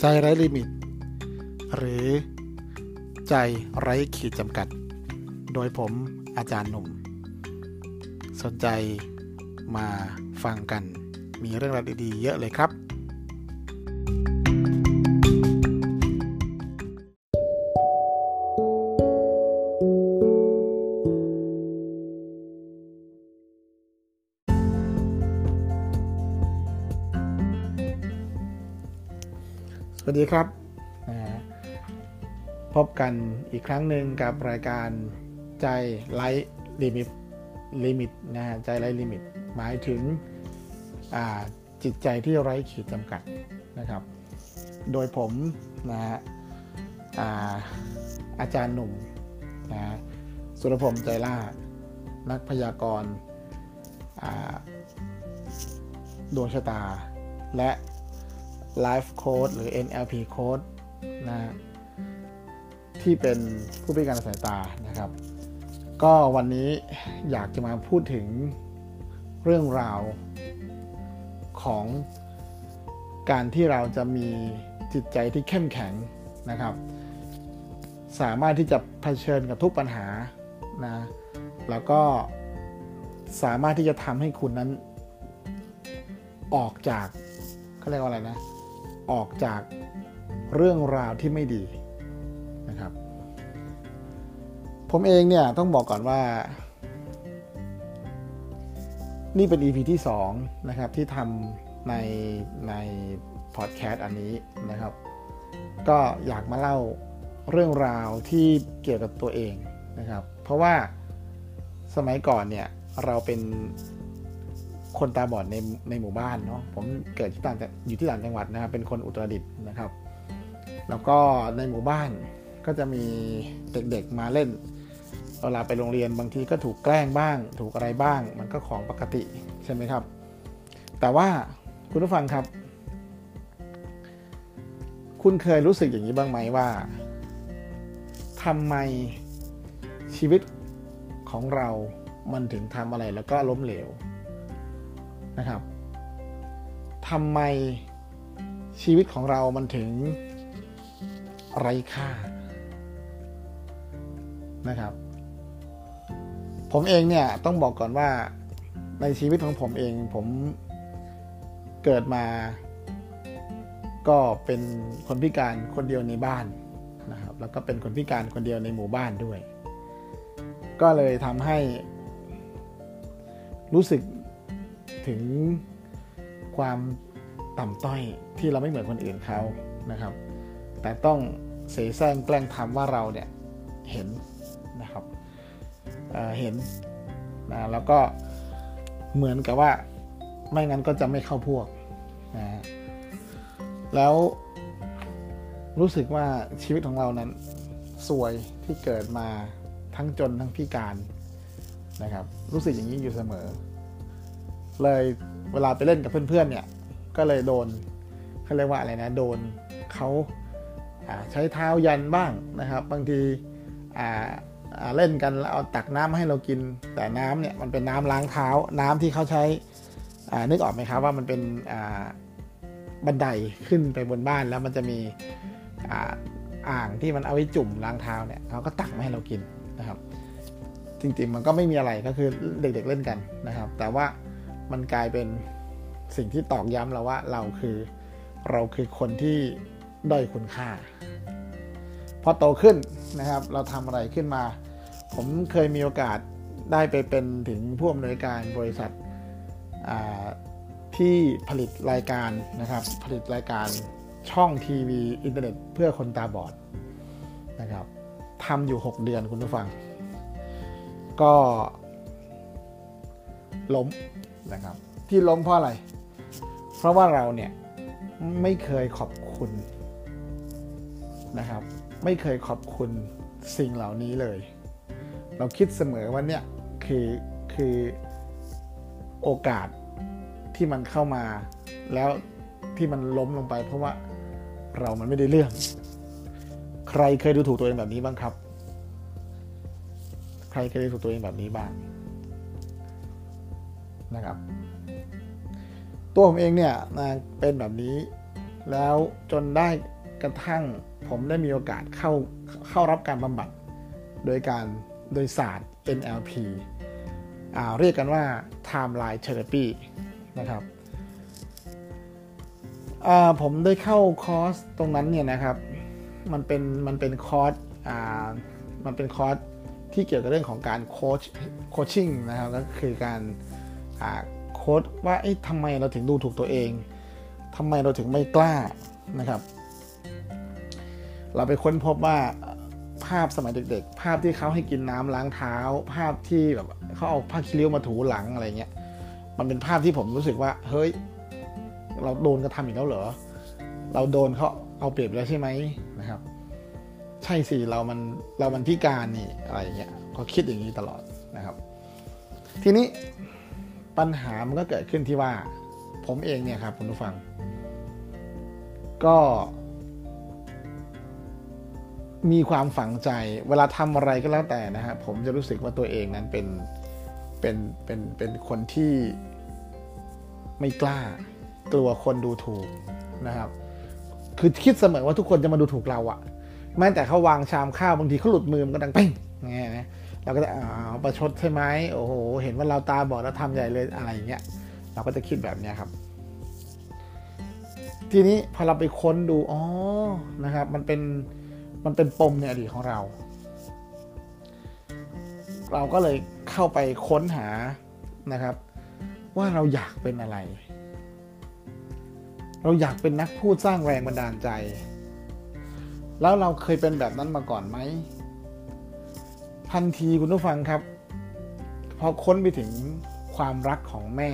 ใจไร้ลิมิต หรือใจไร้ขีดจำกัด โดยผมอาจารย์หนุ่ม สนใจมาฟังกันมีเรื่องราวดีๆเยอะเลยครับ สวัสดีครับ พบกันอีกครั้งหนึ่งกับรายการใจไร้ลิมิตลิมิตนะฮะใจไร้ลิมิต หมายถึงจิตใจที่ไร้ขีดจำกัดนะครับ โดยผมนะฮะอาอาจารย์หนุ่มนะสุรพงษ์ใจล่า นักพยากรณ์ดวงชะตา และ Life Code หรือ NLP Code นะฮะที่เป็นผู้พิการสายตานะครับ ก็วันนี้อยากจะมาพูดถึงเรื่องราวของการที่เราจะมีจิตใจที่เข้มแข็งนะครับ สามารถที่จะเผชิญกับทุกปัญหานะแล้วก็สามารถที่จะทำให้คุณนั้นออกจากเขาเรียกว่าอะไรนะ ออกจากเรื่องราวที่ไม่ดีนะครับ ผมเองเนี่ยต้องบอกก่อนว่า นี่เป็น EP ที่ 2 นะครับ ที่ทำในในพอดแคสต์อันนี้นะครับ ก็อยากมาเล่าเรื่องราวที่เกี่ยวกับตัวเองนะครับ เพราะว่าสมัยก่อนเนี่ยเราเป็น คนตาบอดในในหมู่บ้านเนาะผมเกิดที่ต่างอยู่ที่ต่างจังหวัดนะครับเป็นคนอุตรดิตถ์นะครับ แล้วก็ในหมู่บ้านก็จะมีเด็กๆมาเล่นเวลาไปโรงเรียนบางทีก็ถูกแกล้งบ้าง ถูกอะไรบ้าง มันก็ของปกติใช่ไหมครับ แต่ว่าคุณผู้ฟังครับ คุณเคยรู้สึกอย่างนี้บ้างไหมว่าทำไมชีวิตของเรามันถึงทำอะไรแล้วก็ล้มเหลว นะครับทำไมชีวิตของเรามันถึงไร้ค่านะครับ ผมเองเนี่ยต้องบอกก่อนว่าในชีวิตของผมเองผมเกิดมา ก็เป็นคนพิการคนเดียวในบ้านนะครับ แล้วก็เป็นคนพิการคนเดียวในหมู่บ้านด้วย ก็เลยทำให้รู้สึก ถึงความต่ำต้อยที่เราไม่เหมือนคนอื่นเขานะครับ แต่ต้องเสแสร้งแกล้งทำว่าเราเนี่ยเห็นนะครับเเห็นนะแล้วก็เหมือนกับว่าไม่งั้นก็จะไม่เข้าพวกนะแล้วรู้สึกว่าชีวิตของเรานั้นสวยที่เกิดมาทั้งจนทั้งพิการนะครับ รู้สึกอย่างนี้อยู่เสมอ เลยเวลาไปเล่นกับเพื่อนๆเนี่ยก็เลยโดนเขาเรียกว่าอะไรนะโดนเขาใช้เท้ายันบ้างนะครับ บางทีเล่นกันแล้วเอาตักน้ำมาให้เรากิน แต่น้ำเนี่ยมันเป็นน้ำล้างเท้า น้ำที่เขาใช้นึกออกไหมครับว่ามันเป็นบันไดขึ้นไปบนบ้านแล้วมันจะมีอ่างที่มันเอาไว้จุ่มล้างเท้าเนี่ยเขาก็ตักมาให้เรากินนะครับ จริงๆมันก็ไม่มีอะไรก็คือเด็กๆเล่นกันนะครับ แต่ว่า มันกลายเป็นสิ่งที่ตอกย้ำเราว่าเราคือเราคือคนที่ด้อยคุณค่า พอโตขึ้นนะครับ เราทำอะไรขึ้นมา ผมเคยมีโอกาสได้ไปเป็นถึงผู้อำนวยการบริษัทที่ผลิตรายการนะครับ ผลิตรายการช่องทีวีอินเทอร์เน็ตเพื่อคนตาบอดนะครับทำอยู่ 6 เดือนคุณผู้ฟัง ก็ล้ม นะครับ ที่ล้มเพราะอะไร เพราะว่าเราเนี่ยไม่เคยขอบคุณนะครับ ไม่เคยขอบคุณสิ่งเหล่านี้เลย เราคิดเสมอว่าเนี่ยคือคือโอกาสที่มันเข้ามาแล้วที่มันล้มลงไป เพราะว่าเรามันไม่ได้เรื่อง ใครเคยดูถูกตัวเองแบบนี้บ้างครับ ใครเคยดูถูกตัวเองแบบนี้บ้าง นะครับ ตัวผมเองเนี่ยนะเป็นแบบนี้แล้วจนได้กระทั่งผมได้มีโอกาสเข้าเข้ารับการบำบัดโดยการโดยศาสตร์ NLP เรียกกันว่า Timeline Therapy นะครับผมได้เข้าคอร์สตรงนั้นเนี่ยนะครับ มันเป็นมันเป็นคอร์สมันเป็นคอร์สที่เกี่ยวกับเรื่องของการโค้ชโคชชิ่งนะครับ ก็คือการ โค้ชว่าทำไมเราถึงดูถูกตัวเองทำไมเราถึงไม่กล้านะครับ เราไปค้นพบว่าภาพสมัยเด็ก ๆ ภาพที่เขาให้กินน้ำล้างเท้า ภาพที่แบบเขาเอาผ้าคีริ้วมาถูหลังอะไรเงี้ยมันเป็นภาพที่ผมรู้สึกว่า เฮ้ย เราโดนกระทำอีกแล้วเหรอ เราโดนเขาเอาเปรียบแล้วใช่ไหมนะครับ ใช่สิเรามันเรามันพิการนี่อะไรเงี้ยก็คิดอย่างนี้ตลอดนะครับ ทีนี้ ปัญหามันก็เกิดขึ้นที่ว่า ผมเองเนี่ยครับคุณผู้ฟัง ก็มีความฝังใจ เวลาทำอะไรก็แล้วแต่นะฮะผมจะรู้สึกว่าตัวเองนั้นเป็นเป็นเป็นเป็นคนที่ไม่กล้ากลัวคนดูถูกนะครับ คือคิดเสมอว่าทุกคนจะมาดูถูกเราอะแม้แต่เขาวางชามข้าวบางทีเขาหลุดมือมันก็ดังเป้งไงนะ เราก็จะอ๋อประชดใช่ไหมโอ้โห เห็นว่าเราตาบอดแล้วทำใหญ่เลยอะไรอย่างเงี้ย เราก็จะคิดแบบนี้ครับ ทีนี้พอเราไปค้นดูอ๋อนะครับ มันเป็นมันเป็นปมในอดีตของเรา เราก็เลยเข้าไปค้นหานะครับ ว่าเราอยากเป็นอะไร เราอยากเป็นนักพูดสร้างแรงบันดาลใจ แล้วเราเคยเป็นแบบนั้นมาก่อนไหม ทันทีคุณผู้ฟังครับ พอค้นไปถึงความรักของแม่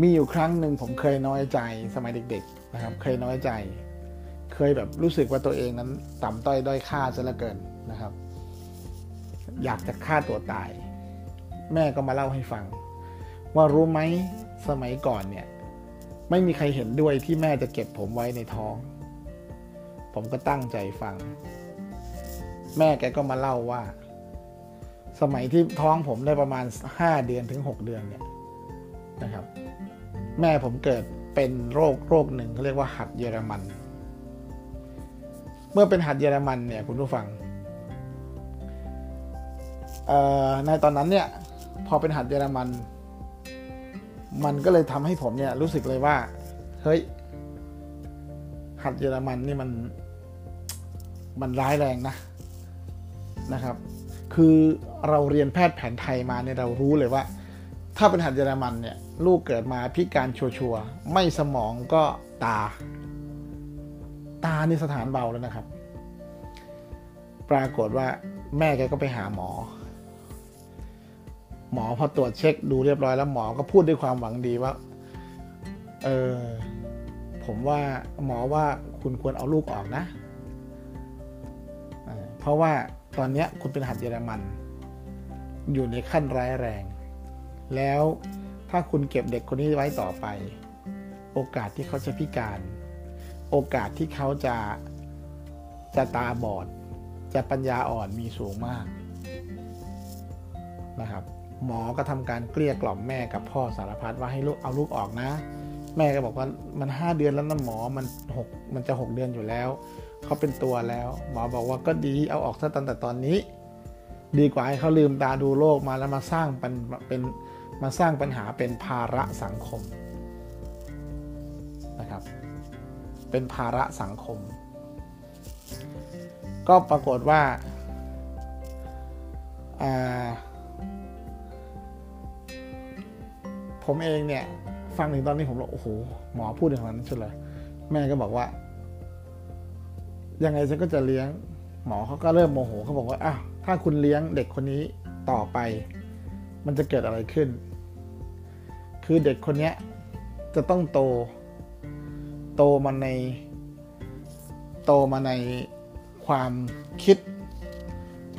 มีอยู่ครั้งหนึ่งผมเคยน้อยใจสมัยเด็ก ๆ นะครับ เคยน้อยใจ เคยแบบรู้สึกว่าตัวเองนั้นต่ำต้อยด้อยค่าซะเหลือเกินนะครับ อยากจะฆ่าตัวตาย แม่ก็มาเล่าให้ฟัง ว่ารู้ไหมสมัยก่อนเนี่ย ไม่มีใครเห็นด้วยที่แม่จะเก็บผมไว้ในท้อง ผมก็ตั้งใจฟัง แม่แกก็มาเล่าว่า สมัยที่ท้องผมได้ประมาณห้าเดือนถึงหกเดือนเนี่ยนะครับ แม่ผมเกิดเป็นโรคโรคหนึ่งเขาเรียกว่าหัดเยอรมัน เมื่อเป็นหัดเยอรมันเนี่ยคุณผู้ฟังในตอนนั้นเนี่ย พอเป็นหัดเยอรมัน มันก็เลยทำให้ผมเนี่ย รู้สึกเลยว่า เฮ้ย หัดเยอรมันนี่มัน มันร้ายแรงนะ นะครับ คือเราเรียนแพทย์แผนไทยมาเนี่ยเรารู้เลยว่า ถ้าเป็นหัดเยอรมันเนี่ยลูกเกิดมาพิการชัวร์ไม่สมองก็ตา ตานี่สถานเบาแล้วนะครับ ปรากฏว่าแม่แกก็ไปหาหมอ หมอพอตรวจเช็คดูเรียบร้อยแล้วหมอก็พูดด้วยความหวังดีว่า เออผมว่าหมอว่าคุณควรเอาลูกออกนะ เพราะว่า ตอนนี้คุณเป็นหัดเยอรมัน อยู่ในขั้นร้ายแรง แล้วถ้าคุณเก็บเด็กคนนี้ไว้ต่อไป โอกาสที่เขาจะพิการ โอกาสที่เขาจะจะตาบอด จะปัญญาอ่อนมีสูงมากนะครับ หมอก็ทำการเกลี้ยกล่อมแม่กับพ่อสารพัดว่าให้ลูกเอาลูกออกนะ แม่ก็บอกว่ามันห้าเดือนแล้วนะหมอมันหกมันจะหกเดือนอยู่แล้ว เขาเป็นตัวแล้ว หมอบอกว่าก็ดีเอาออกซะตั้งแต่ตอนนี้ ดีกว่าให้เขาลืมตาดูโลกมาแล้วมาสร้างเป็นเป็นมาสร้างปัญหาเป็นภาระสังคมนะครับ เป็นภาระสังคม ก็ปรากฏว่าผมเองเนี่ย ฟังถึงตอนนี้ผมบอกโอ้โหหมอพูดอย่างนั้นใช่เลยแม่ก็บอกว่า ยังไงฉันก็จะเลี้ยง หมอเขาก็เริ่มโมโหเขาบอกว่าอ้าวถ้าคุณเลี้ยงเด็กคนนี้ต่อไป มันจะเกิดอะไรขึ้น คือเด็กคนนี้จะต้องโต โตมาใน โตมาในความคิด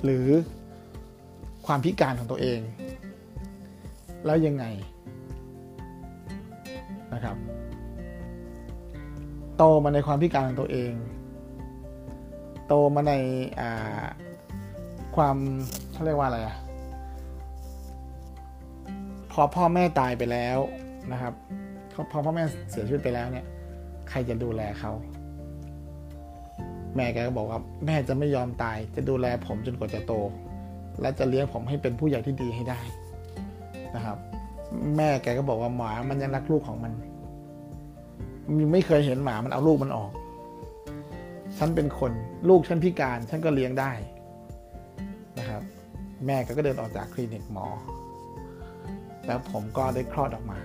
หรือความพิการของตัวเอง แล้วยังไงนะครับ โตมาในความพิการของตัวเอง โตมาในความเขาเรียกว่าอะไรอะพอพ่อแม่ตายไปแล้วนะครับพอพ่อแม่เสียชีวิตไปแล้วเนี่ย ใครจะดูแลเขา แม่แกก็บอกว่าแม่จะไม่ยอมตาย จะดูแลผมจนกว่าจะโต และจะเลี้ยงผมให้เป็นผู้ใหญ่ที่ดีให้ได้นะครับ แม่แกก็บอกว่าหมามันยังรักลูกของมัน ไม่เคยเห็นหมามันเอาลูกมันออก ฉันเป็นคนลูกฉันพิการฉันก็เลี้ยงได้นะครับ แม่ก็เดินออกจากคลินิกหมอ แล้วผมก็ได้คลอดออกมา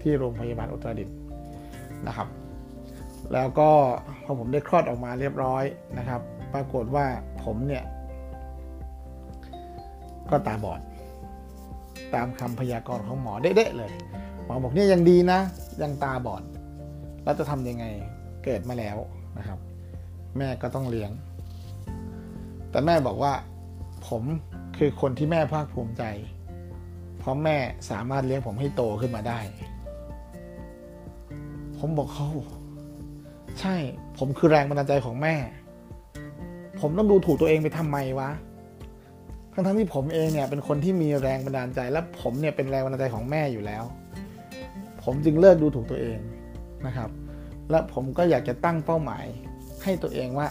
ที่โรงพยาบาลอุตรดิตถ์นะครับ แล้วก็พอผมได้คลอดออกมาเรียบร้อยนะครับ ปรากฏว่าผมเนี่ยก็ตาบอด ตามคำพยากรณ์ของหมอเด๊ะเลย หมอบอกเนี่ยยังดีนะ ยังตาบอด แล้วจะทำยังไงเกิดมาแล้วนะครับ แม่ก็ต้องเลี้ยง แต่แม่บอกว่า ผมคือคนที่แม่ภาคภูมิใจ เพราะแม่สามารถเลี้ยงผมให้โตขึ้นมาได้ ผมบอกเขาใช่ ผมคือแรงบันดาลใจของแม่ ผมต้องดูถูกตัวเองไปทำไมวะทั้งทั้งที่ผมเองเนี่ยเป็นคนที่มีแรงบันดาลใจ และผมเนี่ยเป็นแรงบันดาลใจของแม่อยู่แล้ว ผมจึงเลิกดูถูกตัวเองนะครับ และผมก็อยากจะตั้งเป้าหมาย ให้ตัวเองว่า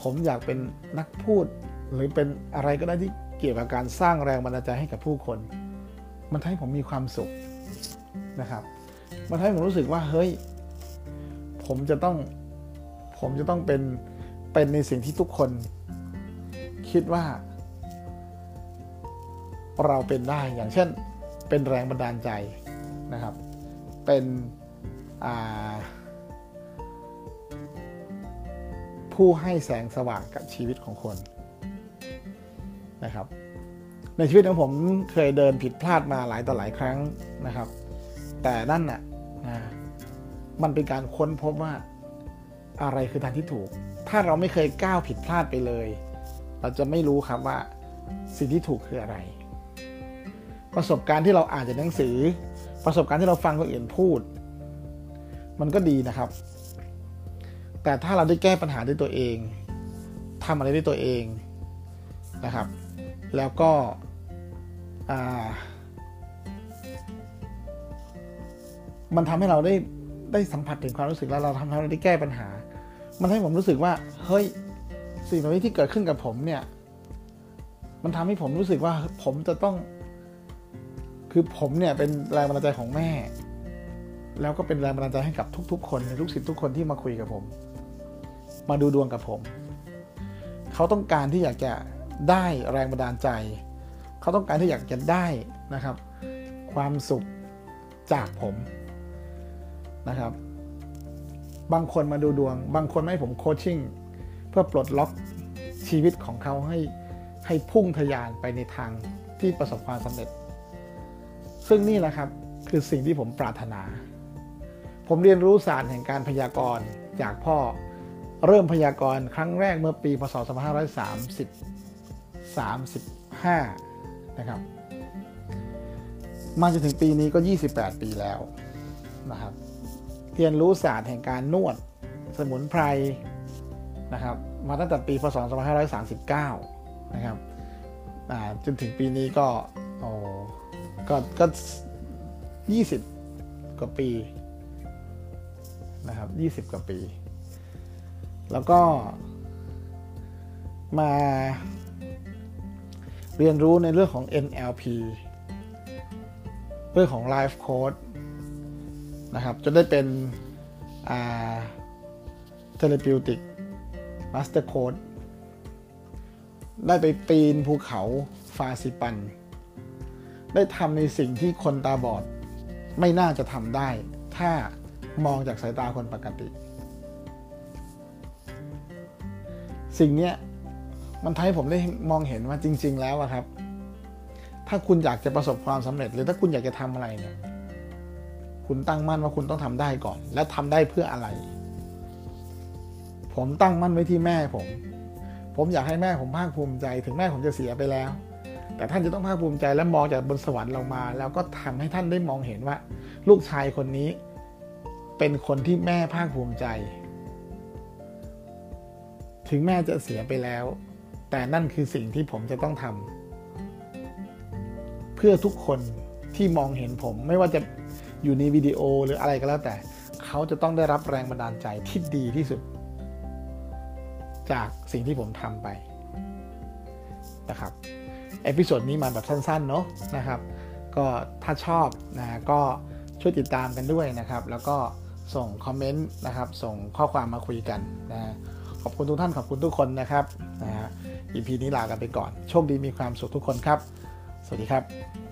ผมอยากเป็นนักพูด หรือเป็นอะไรก็ได้ที่เกี่ยวกับการสร้างแรงบันดาลใจให้กับผู้คน มันทำให้ผมมีความสุขนะครับ มันทำให้ผมรู้สึกว่าเฮ้ย ผมจะต้องผมจะต้องเป็นเป็นในสิ่งที่ทุกคน คิดว่า เราเป็นได้อย่างเช่น เป็นแรงบันดาลใจนะครับ เป็นอ่า ผู้ให้แสงสว่างกับชีวิตของคนนะครับ ในชีวิตของผมเคยเดินผิดพลาดมาหลายต่อหลายครั้งนะครับ แต่นั่นน่ะนะมันเป็นการค้นพบว่าอะไรคือทางที่ถูก ถ้าเราไม่เคยก้าวผิดพลาดไปเลย เราจะไม่รู้ครับว่าสิ่งที่ถูกคืออะไร ประสบการณ์ที่เราอ่านจากหนังสือ ประสบการณ์ที่เราฟังคนอื่นพูด มันก็ดีนะครับ แต่ถ้าเราได้แก้ปัญหาด้วยตัวเองทำอะไรด้วยตัวเองนะครับ แล้วก็มันทำให้เราได้ได้สัมผัสถึงความรู้สึกแล้วเราทำให้เราได้แก้ปัญหา มันให้ผมรู้สึกว่า เฮ้ยสิ่งเหล่านี้ที่เกิดขึ้นกับผมเนี่ย มันทำให้ผมรู้สึกว่าผมจะต้อง คือผมเนี่ยเป็นแรงบันดาลใจของแม่ แล้วก็เป็นแรงบันดาลใจให้กับทุก ๆ คนในลูกศิษย์ทุกคนที่มาคุยกับผม มาดูดวงกับผม เขาต้องการที่อยากจะได้แรงบันดาลใจ เขาต้องการที่อยากจะได้นะครับ ความสุขจากผมนะครับ บางคนมาดูดวง บางคนให้ผมโคชชิ่งเพื่อปลดล็อกชีวิตของเขาให้ให้พุ่งทยานไปในทางที่ประสบความสำเร็จ ซึ่งนี่แหละครับคือสิ่งที่ผมปรารถนา ผมเรียนรู้ศาสตร์แห่งการพยากรณ์จากพ่อ เริ่มพยากรณ์ครั้งแรกเมื่อปี พศ 2530 35 นะครับ มาจนถึงปีนี้ก็ 28 ปีแล้วนะครับ เรียนรู้ศาสตร์แห่งการนวดสมุนไพรนะครับ มาตั้งแต่ปี พศ 2539 นะครับจนถึงปีนี้ก็โอ้ก็ก็ 20 กว่าปีนะครับ 20 กว่าปี แล้วก็มาเรียนรู้ในเรื่องของ NLP เรื่องของ Life Code นะครับจนได้เป็น therapeutic master coach ได้ไปปีนภูเขาฟานซิปัน ได้ทำในสิ่งที่คนตาบอด ไม่น่าจะทำได้ ถ้ามองจากสายตาคนปกติ สิ่งนี้มันทำให้ผมได้มองเห็นว่าจริง ๆ แล้วครับ ถ้าคุณอยากจะประสบความสำเร็จ หรือถ้าคุณอยากจะทำอะไรเนี่ย คุณตั้งมั่นว่าคุณต้องทำได้ก่อน และทำได้เพื่ออะไร ผมตั้งมั่นไว้ที่แม่ผม ผมอยากให้แม่ผมภาคภูมิใจ ถึงแม่ผมจะเสียไปแล้ว แต่ท่านจะต้องภาคภูมิใจและมองจากบนสวรรค์ลงมา แล้วก็ทำให้ท่านได้มองเห็นว่า ลูกชายคนนี้ เป็นคนที่แม่ภาคภูมิใจ ถึงแม่จะเสียไปแล้ว แต่นั่นคือสิ่งที่ผมจะต้องทำเพื่อทุกคนที่มองเห็นผมไม่ว่าจะอยู่ในวิดีโอหรืออะไรก็แล้วแต่ เขาจะต้องได้รับแรงบันดาลใจที่ดีที่สุด จากสิ่งที่ผมทำไปนะครับ episode นี้มาแบบสั้นๆ เนาะนะครับ ก็ถ้าชอบนะก็ช่วยติดตามกันด้วยนะครับ แล้วก็ส่งคอมเมนต์นะครับ ส่งข้อความมาคุยกันนะ ขอบคุณทุกท่านขอบคุณทุกคนนะครับนะฮะ EP นี้ลากันไปก่อน โชคดีมีความสุขทุกคนครับ สวัสดีครับ